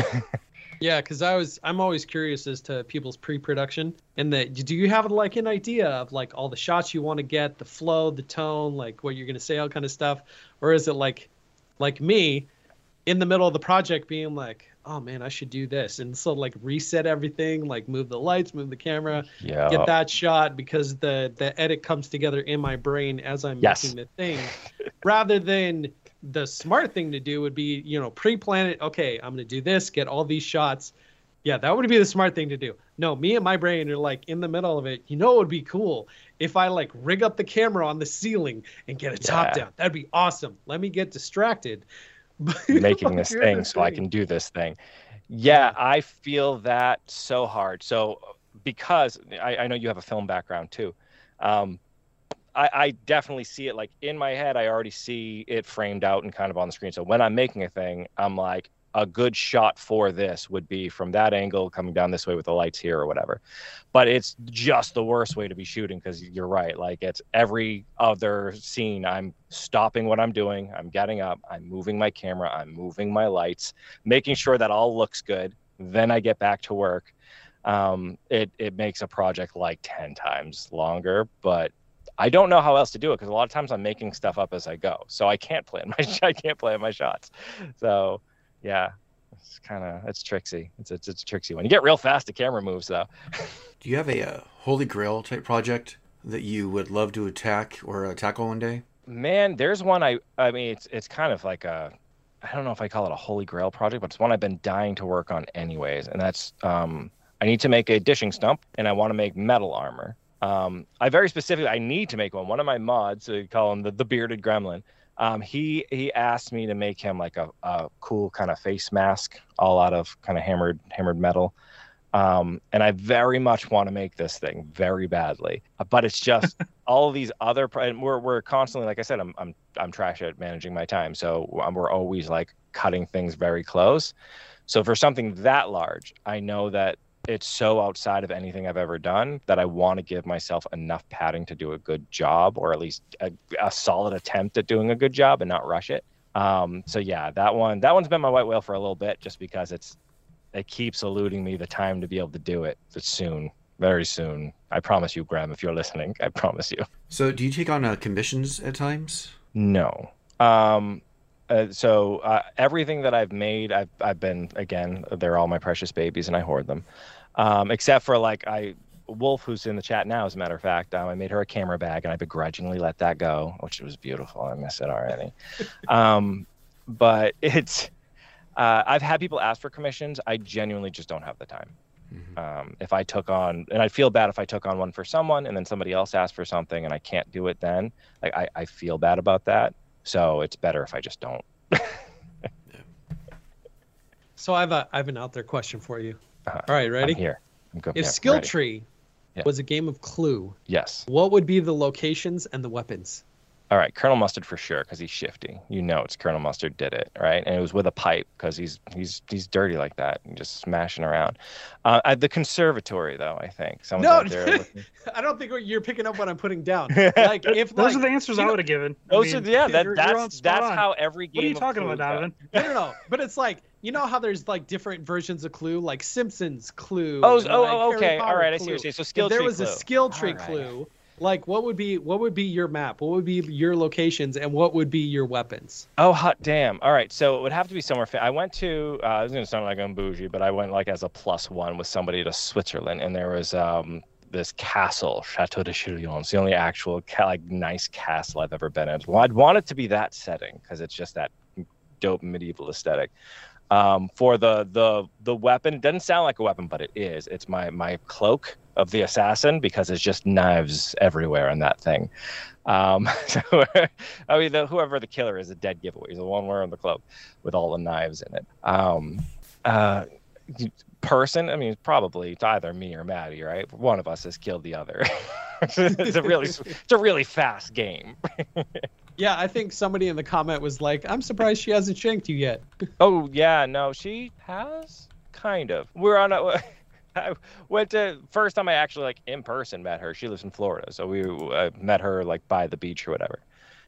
Yeah, because I was I'm always curious as to people's pre-production and that do you have like an idea of like all the shots you want to get, the flow, the tone, like what you're gonna say, all kind of stuff, or is it like like me in the middle of the project being like, oh man, I should do this, and so like reset everything, like move the lights, move the camera, yeah. get that shot because the the edit comes together in my brain as I'm Yes. making the thing, rather than the smart thing to do would be you know pre-plan it. Okay, I'm gonna do this, get all these shots. Yeah, that would be the smart thing to do. No, me and my brain are like in the middle of it. You know, it would be cool if I like rig up the camera on the ceiling and get a top Yeah. down. That'd be awesome. Let me get distracted. making this thing so I can do this thing. Yeah, I feel that so hard. So because I, I know you have a film background too. Um, I, I definitely see it like in my head. I already see it framed out and kind of on the screen. So when I'm making a thing, I'm like, a good shot for this would be from that angle coming down this way with the lights here or whatever. But it's just the worst way to be shooting because you're right. Like it's every other scene. I'm stopping what I'm doing. I'm getting up. I'm moving my camera. I'm moving my lights, making sure that all looks good. Then I get back to work. Um, it it makes a project like ten times longer, but I don't know how else to do it because a lot of times I'm making stuff up as I go, so I can't plan my I can't plan my shots. So yeah, it's kind of it's tricksy. It's, it's it's a tricksy one. You get real fast, the camera moves though. Do you have a uh, holy grail type project that you would love to attack or uh, tackle one day? Man, there's one I I mean it's it's kind of like a I don't know if I call it a holy grail project, but it's one I've been dying to work on anyways, and that's um I need to make a dishing stump and I want to make metal armor. Um, I very specifically I need to make one. One of my mods, we call him the, the bearded gremlin. Um, he he asked me to make him like a, a cool kind of face mask, all out of kind of hammered hammered metal. Um, and I very much want to make this thing very badly, but it's just all these other. And we're we're constantly, like I said, I'm I'm I'm trash at managing my time, so um, we're always like cutting things very close. So for something that large, I know that it's so outside of anything I've ever done that I want to give myself enough padding to do a good job, or at least a, a solid attempt at doing a good job and not rush it. Um, so yeah, that one that one's been my white whale for a little bit, just because it's it keeps eluding me the time to be able to do it. But soon, very soon, I promise you, Graham, if you're listening, I promise you. So, do you take on uh, commissions at times? No. Um, uh, so uh, everything that I've made, I've I've been again, they're all my precious babies, and I hoard them. Um, except for like I, Wolf, who's in the chat now, as a matter of fact, um, I made her a camera bag, and I begrudgingly let that go, which was beautiful. I miss it already. um, but it's, uh, I've had people ask for commissions. I genuinely just don't have the time. Um, if I took on, and I'd feel bad if I took on one for someone, and then somebody else asked for something, and I can't do it then. Like I, I feel bad about that. So it's better if I just don't. So I have a I have an out there question for you. Uh-huh. All right, ready? I'm here. I'm good. If yeah, Skill ready. Tree Yeah. was a game of Clue, Yes. what would be the locations and the weapons? All right, Colonel Mustard for sure because he's shifty. You know, it's Colonel Mustard did it, right? And it was with a pipe because he's he's he's dirty like that and just smashing around. Uh, at the conservatory, though, I think someone's No, out there. looking- I don't think you're picking up what I'm putting down. Like if Those like, are the answers you I would have given. I Those mean, are yeah. That, you're- you're that's that's on. how every game. What are you talking about, goes. Donovan? no, no, no. But it's like you know how there's like different versions of Clue, like Simpsons Clue. Oh, oh, like, oh, okay. All Potter right, I see what you're saying. So skill if there tree was a skill tree All right. clue, like what would be what would be your map? What would be your locations and what would be your weapons? Oh hot damn! All right, so it would have to be somewhere. Fa- I went to. Uh, this is gonna sound like I'm bougie, but I went like as a plus one with somebody to Switzerland, and there was um this castle, Chateau de Chillon. It's the only actual ca- like nice castle I've ever been in. Well, I'd want it to be that setting because it's just that dope medieval aesthetic. Um, for the the the weapon, it doesn't sound like a weapon, but it is. It's my my cloak of the assassin because it's just knives everywhere in that thing. Um, so, I mean, the, whoever the killer is, a dead giveaway. He's the one wearing the cloak with all the knives in it. Um, uh, person, I mean, probably it's either me or Maddie, right? One of us has killed the other. it's a really, it's a really fast game. Yeah, I think somebody in the comment was like, "I'm surprised she hasn't shanked you yet." Oh yeah, no, she has kind of. We're on a. I went to first time I actually like in person met her. She lives in Florida, so we uh, met her like by the beach or whatever.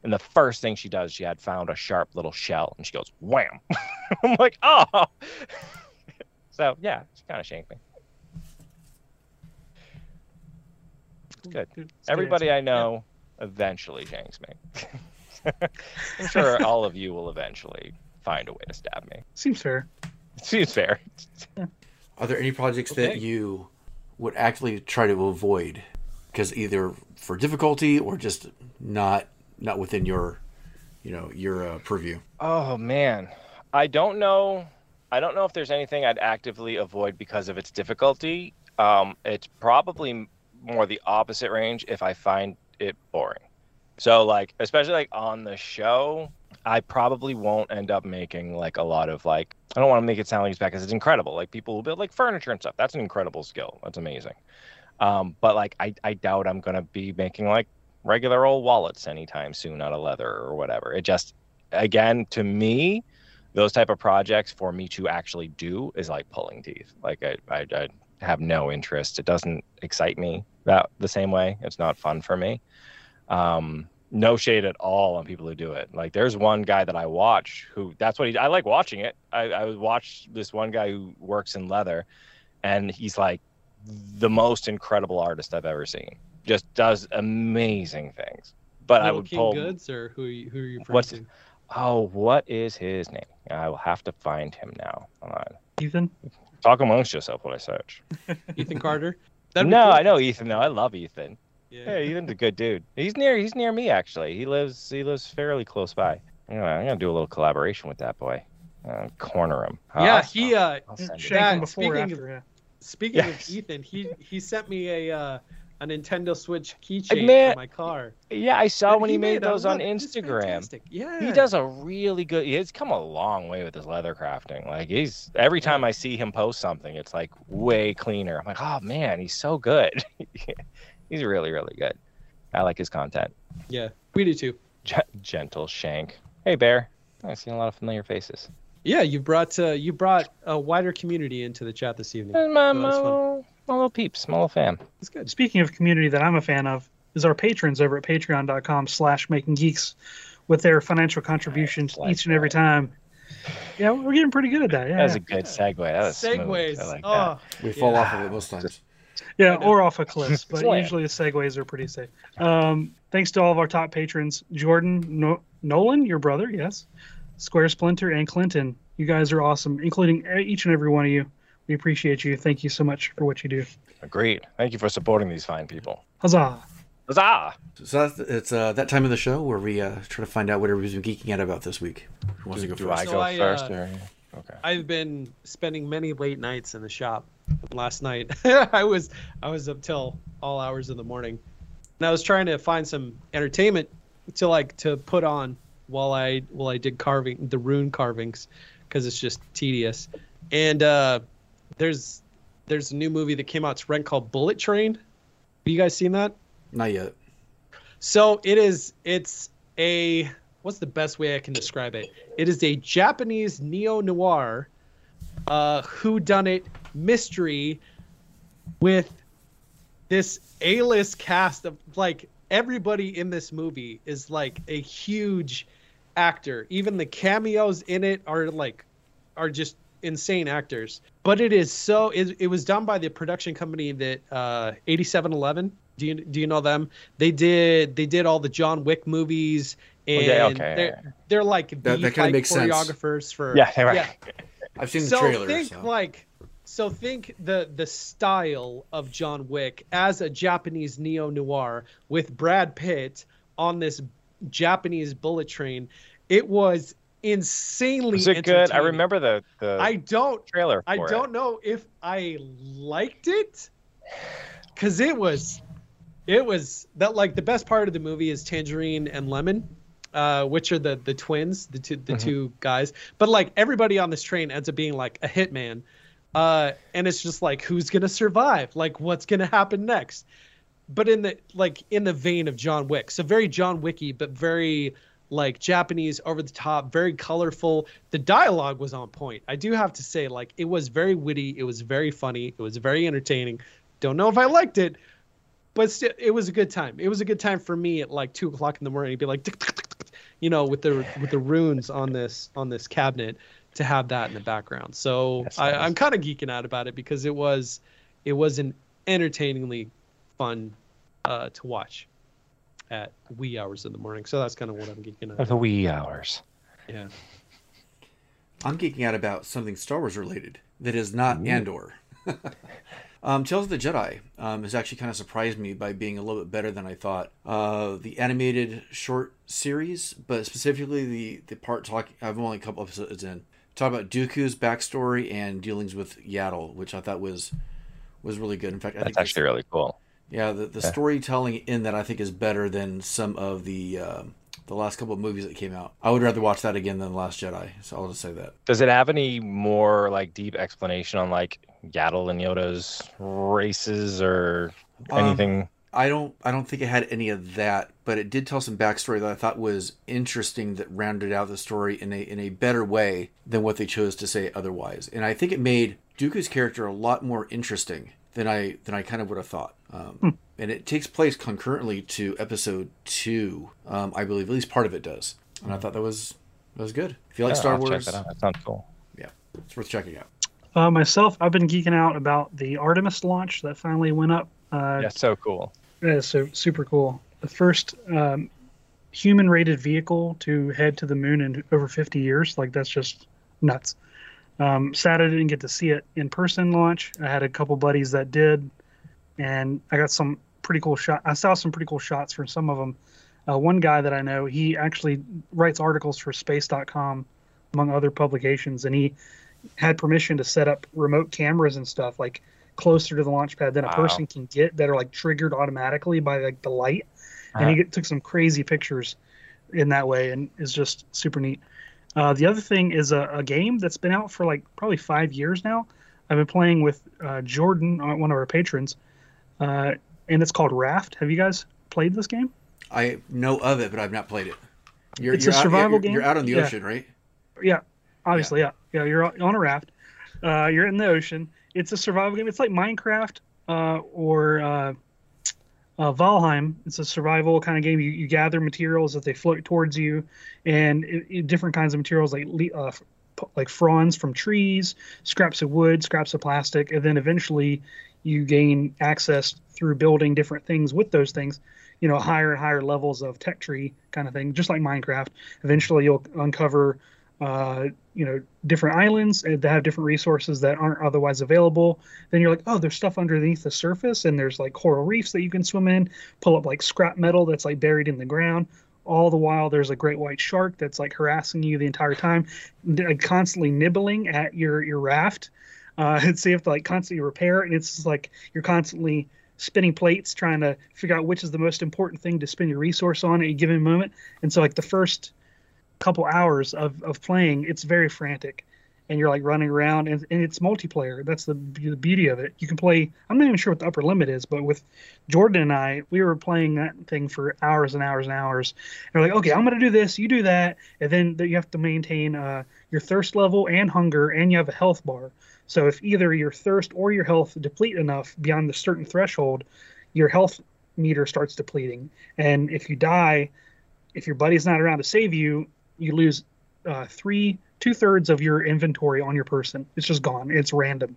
And the first thing she does, she had found a sharp little shell, and she goes wham. I'm like, oh. so yeah, she kind of shanked me. It's good. Everybody I know eventually shanks me. I'm sure all of you will eventually find a way to stab me. Seems fair. Seems fair. Are there any projects Okay. that you would actively try to avoid because either for difficulty or just not not within your you know your uh, purview? Oh man, I don't know. I don't know if there's anything I'd actively avoid because of its difficulty. Um, it's probably more the opposite range if I find it boring. So like, especially like on the show, I probably won't end up making like a lot of like. I don't want to make it sound like it's bad because it's incredible. Like people will build like furniture and stuff. That's an incredible skill. That's amazing. Um, but like, I I doubt I'm gonna be making like regular old wallets anytime soon out of leather or whatever. It just again to me those type of projects for me to actually do is like pulling teeth like i i, I have no interest it doesn't excite me that the same way it's not fun for me um no shade at all on people who do it like there's one guy that i watch who that's what he i like watching it i i would watch this one guy who works in leather and he's like the most incredible artist i've ever seen just does amazing things but i would King pull Goods or who are you, who are you What's- to? Oh, what is his name? I will have to find him now. Hold on. Ethan. Talk amongst yourself when I search. Ethan Carter. That'd no, cool. I know Ethan. No, I love Ethan. Yeah. Yeah, Ethan's a good dude. He's near. He's near me actually. He lives. He lives fairly close by. You know, I'm gonna do a little collaboration with that boy. Uh, corner him. Yeah, I'll- he uh I'll send it. Shake Yeah, him before speaking after. yeah. speaking Yes. of Ethan, he he sent me a uh a Nintendo Switch keychain Man, for my car. Yeah, I saw that when he, made, I those on love Instagram. Yeah. He does a really good. He's come a long way with his leather crafting. Like he's every time I see him post something, it's like way cleaner. I'm like, oh man, he's so good. he's really really good. I like his content. Yeah, we do too. G- gentle shank. Hey bear, I've seen a lot of familiar faces. Yeah, you brought uh, you brought a wider community into the chat this evening. And my, Oh, my, little, my little peeps, my little fam. It's good. Speaking of community that I'm a fan of, is our patrons over at patreon.com slash making geeks with their financial contributions Like each and every time. Yeah, we're getting pretty good at that. Yeah. That was a good segue. That was smooth. Segues. I like that. oh, We fall Yeah. off of it most times. Yeah, or off a cliff. but Slam. usually the segues are pretty safe. Um, thanks to all of our top patrons Jordan, no- Nolan, your brother, yes, Square Splinter, and Clinton. You guys are awesome, including e- each and every one of you. We appreciate you. Thank you so much for what you do. Agreed. Thank you for supporting these fine people. Huzzah! Huzzah! So that's, it's uh, that time of the show where we uh, try to find out what everybody's been geeking out about this week. Who wants to go Do first? I So go I, first? uh, Or... Okay. I've been spending many late nights in the shop. Last night, I was I was up till all hours of the morning, and I was trying to find some entertainment to like to put on while I while I did carving the rune carvings, because it's just tedious. And uh, there's there's a new movie that came out to rent called Bullet Train. Have you guys seen that? Not yet. So it is. It's a. What's the best way I can describe it? It is a Japanese neo noir, uh, who done it mystery, with this A-list cast of like everybody in this movie is like a huge actor. Even the cameos in it are like are just insane actors. But it is so. It, it was done by the production company that uh, 8711. Do you do you know them? They did they did all the John Wick movies, and Okay, okay. they're they're like the That- that kinda fight makes sense. choreographers for Yeah, right. I've seen the so trailer. think so. like so think the the style of John Wick as a Japanese neo noir with Brad Pitt on this Japanese bullet train. It was insanely. Was it good? I remember the the I don't. trailer. I for it. don't know if I liked it because it was it was that like the best part of the movie is Tangerine and Lemon, uh, which are the the twins, the two the Mhm. two guys. But like everybody on this train ends up being like a hitman, uh, and it's just like who's gonna survive? Like what's gonna happen next? But in the like in the vein of John Wick, so very John Wicky, but very like Japanese, over the top, very colorful. The dialogue was on point. I do have to say, like it was very witty, it was very funny, it was very entertaining. Don't know if I liked it, but still, it was a good time. It was a good time for me at like two o'clock in the morning. be like, you know, with the with the runes on this on this cabinet to have that in the background. So I, nice. I'm kind of geeking out about it because it was it was an entertainingly fun uh, to watch at wee hours in the morning. So that's kind of what I'm geeking out. The wee hours. Yeah. I'm geeking out about something Star Wars related that is not Ooh. Andor. um, Tales of the Jedi um, has actually kind of surprised me by being a little bit better than I thought. Uh, the animated short series, but specifically the the part talking. I've only a couple episodes in. Talk about Dooku's backstory and dealings with Yaddle, which I thought was was really good. In fact, I That's think actually really cool. yeah, the, the Yeah. storytelling in that I think is better than some of the um the last couple of movies that came out. I would rather watch that again than the Last Jedi. So I'll just say that. Does it have any more like deep explanation on like Yaddle and Yoda's races or Um, anything? I don't I don't think it had any of that, but it did tell some backstory that I thought was interesting that rounded out the story in a in a better way than what they chose to say otherwise. And I think it made Dooku's character a lot more interesting than I than I kind of would have thought. Um, And it takes place concurrently to episode two, um, I believe. At least part of it does, and I thought that was that was good. If you like Yeah, Star I'll Wars, Check that, out. that sounds cool. Yeah, it's worth checking out. Uh, myself, I've been geeking out about the Artemis launch that finally went up. Uh, Yeah, so cool. That is so super cool. The first um, human-rated vehicle to head to the moon in over 50 years. Like that's just nuts. Um, sad I didn't get to see it in person launch. I had a couple buddies that did, and I got some pretty cool shot. I saw some pretty cool shots from some of them. Uh, one guy that I know, he actually writes articles for Space.com, among other publications, and he had permission to set up remote cameras and stuff like closer to the launch pad than a Wow. person can get that are like triggered automatically by like the light and he get, took some crazy pictures in that way and is just super neat uh, the other thing is a, a game that's been out for like probably five years now i've been playing with uh, jordan uh, one of our patrons uh, and it's called raft have you guys played this game I know of it, but I've not played it. You're, It's you're a out, survival you're, game? You're out on the Yeah. ocean, right? yeah obviously yeah yeah, you're on a raft uh, you're in the ocean it's a survival game. It's like minecraft uh, or uh, uh, valheim. It's a survival kind of game. You, you gather materials that they float towards you and it, it- different kinds of materials like uh, like fronds from trees scraps of wood scraps of plastic and then eventually you gain access through building different things with those things you know higher and higher levels of tech tree kind of thing just like minecraft. Eventually you'll uncover uh, you know different islands that have different resources that aren't otherwise available then you're like oh there's stuff underneath the surface and there's like coral reefs that you can swim in pull up like scrap metal that's like buried in the ground. All the while there's a great white shark that's like harassing you the entire time constantly nibbling at your your raft uh, and so you have to like constantly repair it and it's like you're constantly spinning plates trying to figure out which is the most important thing to spend your resource on at a given moment. And so like the first couple hours of, of playing it's very frantic. And you're like running around and, and it's multiplayer. That's the, the beauty of it. You can play i'm not even sure what the upper limit is but with jordan and i we were playing that thing for hours and hours and hours. And we're like okay i'm going to do this you do that. And then you have to maintain uh, your thirst level and hunger and you have a health bar. So if either your thirst or your health deplete enough beyond the certain threshold your health meter starts depleting. And if you die if your buddy's not around to save you you lose uh, three two thirds of your inventory on your person. It's just gone. It's random,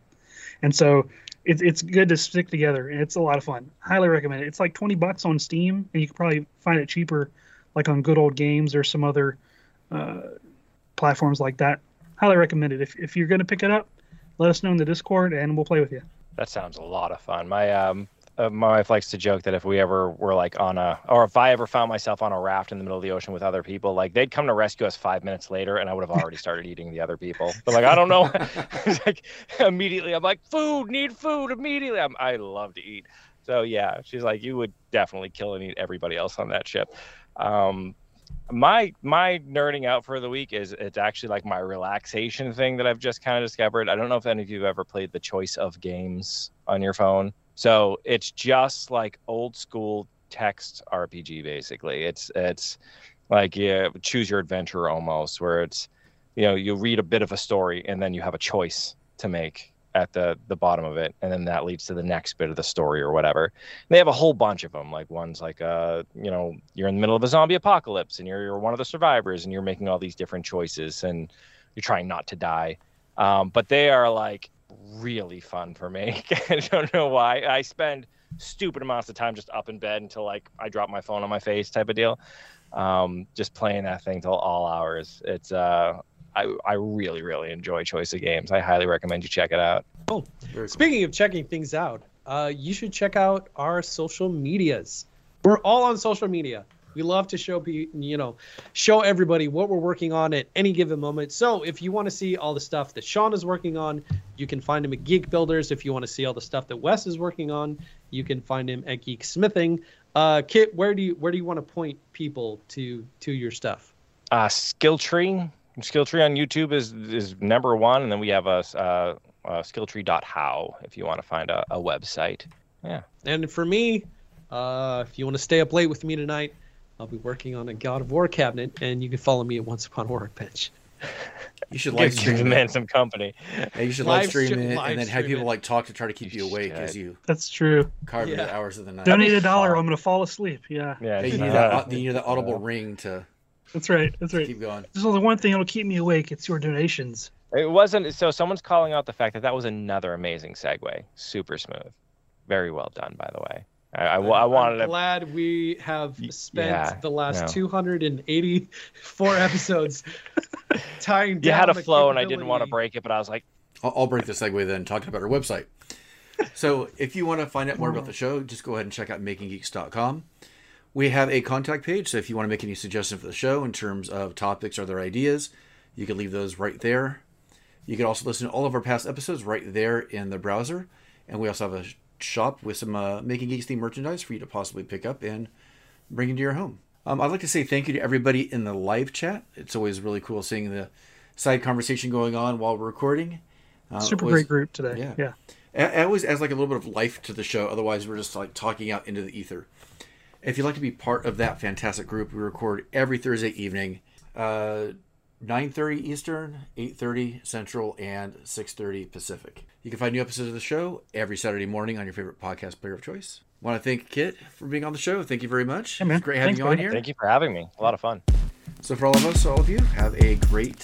and so it's it's good to stick together, and it's a lot of fun. Highly recommend it. It's like twenty bucks on Steam, and you can probably find it cheaper, like on Good Old Games or some other uh, platforms like that. Highly recommend it. If if you're gonna pick it up, let us know in the Discord, and we'll play with you. That sounds a lot of fun. My um, uh, my wife likes to joke that if we ever were like on a, or if I ever found myself on a raft in the middle of the ocean with other people, like they'd come to rescue us five minutes later, and I would have already started eating the other people. But like, I don't know, like immediately, I'm like, food, need food immediately. I'm, I love to eat. So yeah, she's like, you would definitely kill and eat everybody else on that ship. Um, my my nerding out for the week is it's actually like my relaxation thing that I've just kind of discovered. I don't know if any of you have ever played the choice of games on your phone. So it's just like old school text RPG basically. It's it's like yeah, choose your adventure almost where it's you know, you read a bit of a story and then you have a choice to make at the the bottom of it, and then that leads to the next bit of the story or whatever. And they have a whole bunch of them. Like one's like uh you know you're in the middle of a zombie apocalypse and you're you're one of the survivors and you're making all these different choices and you're trying not to die. Um, but they are like really fun for me. I don't know why. I spend stupid amounts of time just up in bed until like I drop my phone on my face type of deal. Um, just playing that thing till all hours. It's uh I, I really, really enjoy Choice of Games. I highly recommend you check it out. Oh, Very cool. speaking of checking things out, uh, you should check out our social medias. We're all on social media. We love to show you know, show everybody what we're working on at any given moment. So if you want to see all the stuff that Sean is working on, you can find him at Geek Builders. If you want to see all the stuff that Wes is working on, you can find him at Geek Smithing. Uh, Kit, where do you where do you want to point people to to your stuff? Uh, Skill Tree, Skill Tree on YouTube is is number one, and then we have a uh, uh, skilltree.how if you want to find a, a website. Yeah. And for me, uh, if you want to stay up late with me tonight, I'll be working on a God of War cabinet, and you can follow me at Once Upon a Workbench. You should live Gives stream the man some company. Yeah, you should Live live stream stream- it live and then have people it. like talk to try to keep you You awake as you That's true. carve into Yeah. the hours of the night. Donate a dollar. fun. I'm going to fall asleep. Yeah, Yeah. Hey, you need uh, that, you need that audible ring to that's right. That's right. keep going. There's only one thing that'll keep me awake. It's your donations. It wasn't. So someone's calling out the fact that that was another amazing segue. Super smooth. Very well done, by the way. I, I, I wanted I'm to. glad we have spent yeah, the last no. 284 episodes tying down You had a the flow, and I didn't want to break it, but I was like, I'll, I'll break the segue then, talking about our website. So, if you want to find out more about oh. the show, just go ahead and check out makinggeeks.com. We have a contact page, so if you want to make any suggestions for the show in terms of topics or other ideas, you can leave those right there. You can also listen to all of our past episodes right there in the browser. And we also have a sh- shop with some uh, Making Geeks themed merchandise for you to possibly pick up and bring into your home. Um, I'd like to say thank you to everybody in the live chat. It's always really cool seeing the side conversation going on while we're recording. Uh, Super always- great group today. yeah. Yeah. it always adds like a little bit of life to the show. Otherwise, we're just like talking out into the ether. If you'd like to be part of that fantastic group, we record every Thursday evening, uh, 9.30 Eastern, 8.30 Central, and 6.30 Pacific. You can find new episodes of the show every Saturday morning on your favorite podcast player of choice. want to thank Kit for being on the show. Thank you very much. Yeah, man. It's great having Thanks, you on buddy. here. "Thank you for having me. A lot of fun." So for all of us, all of you, have a great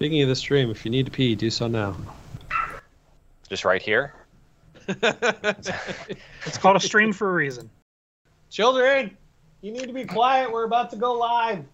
Speaking of the stream, if you need to pee, do so now. Just right here. It's called a stream for a reason. Children, you need to be quiet. We're about to go live.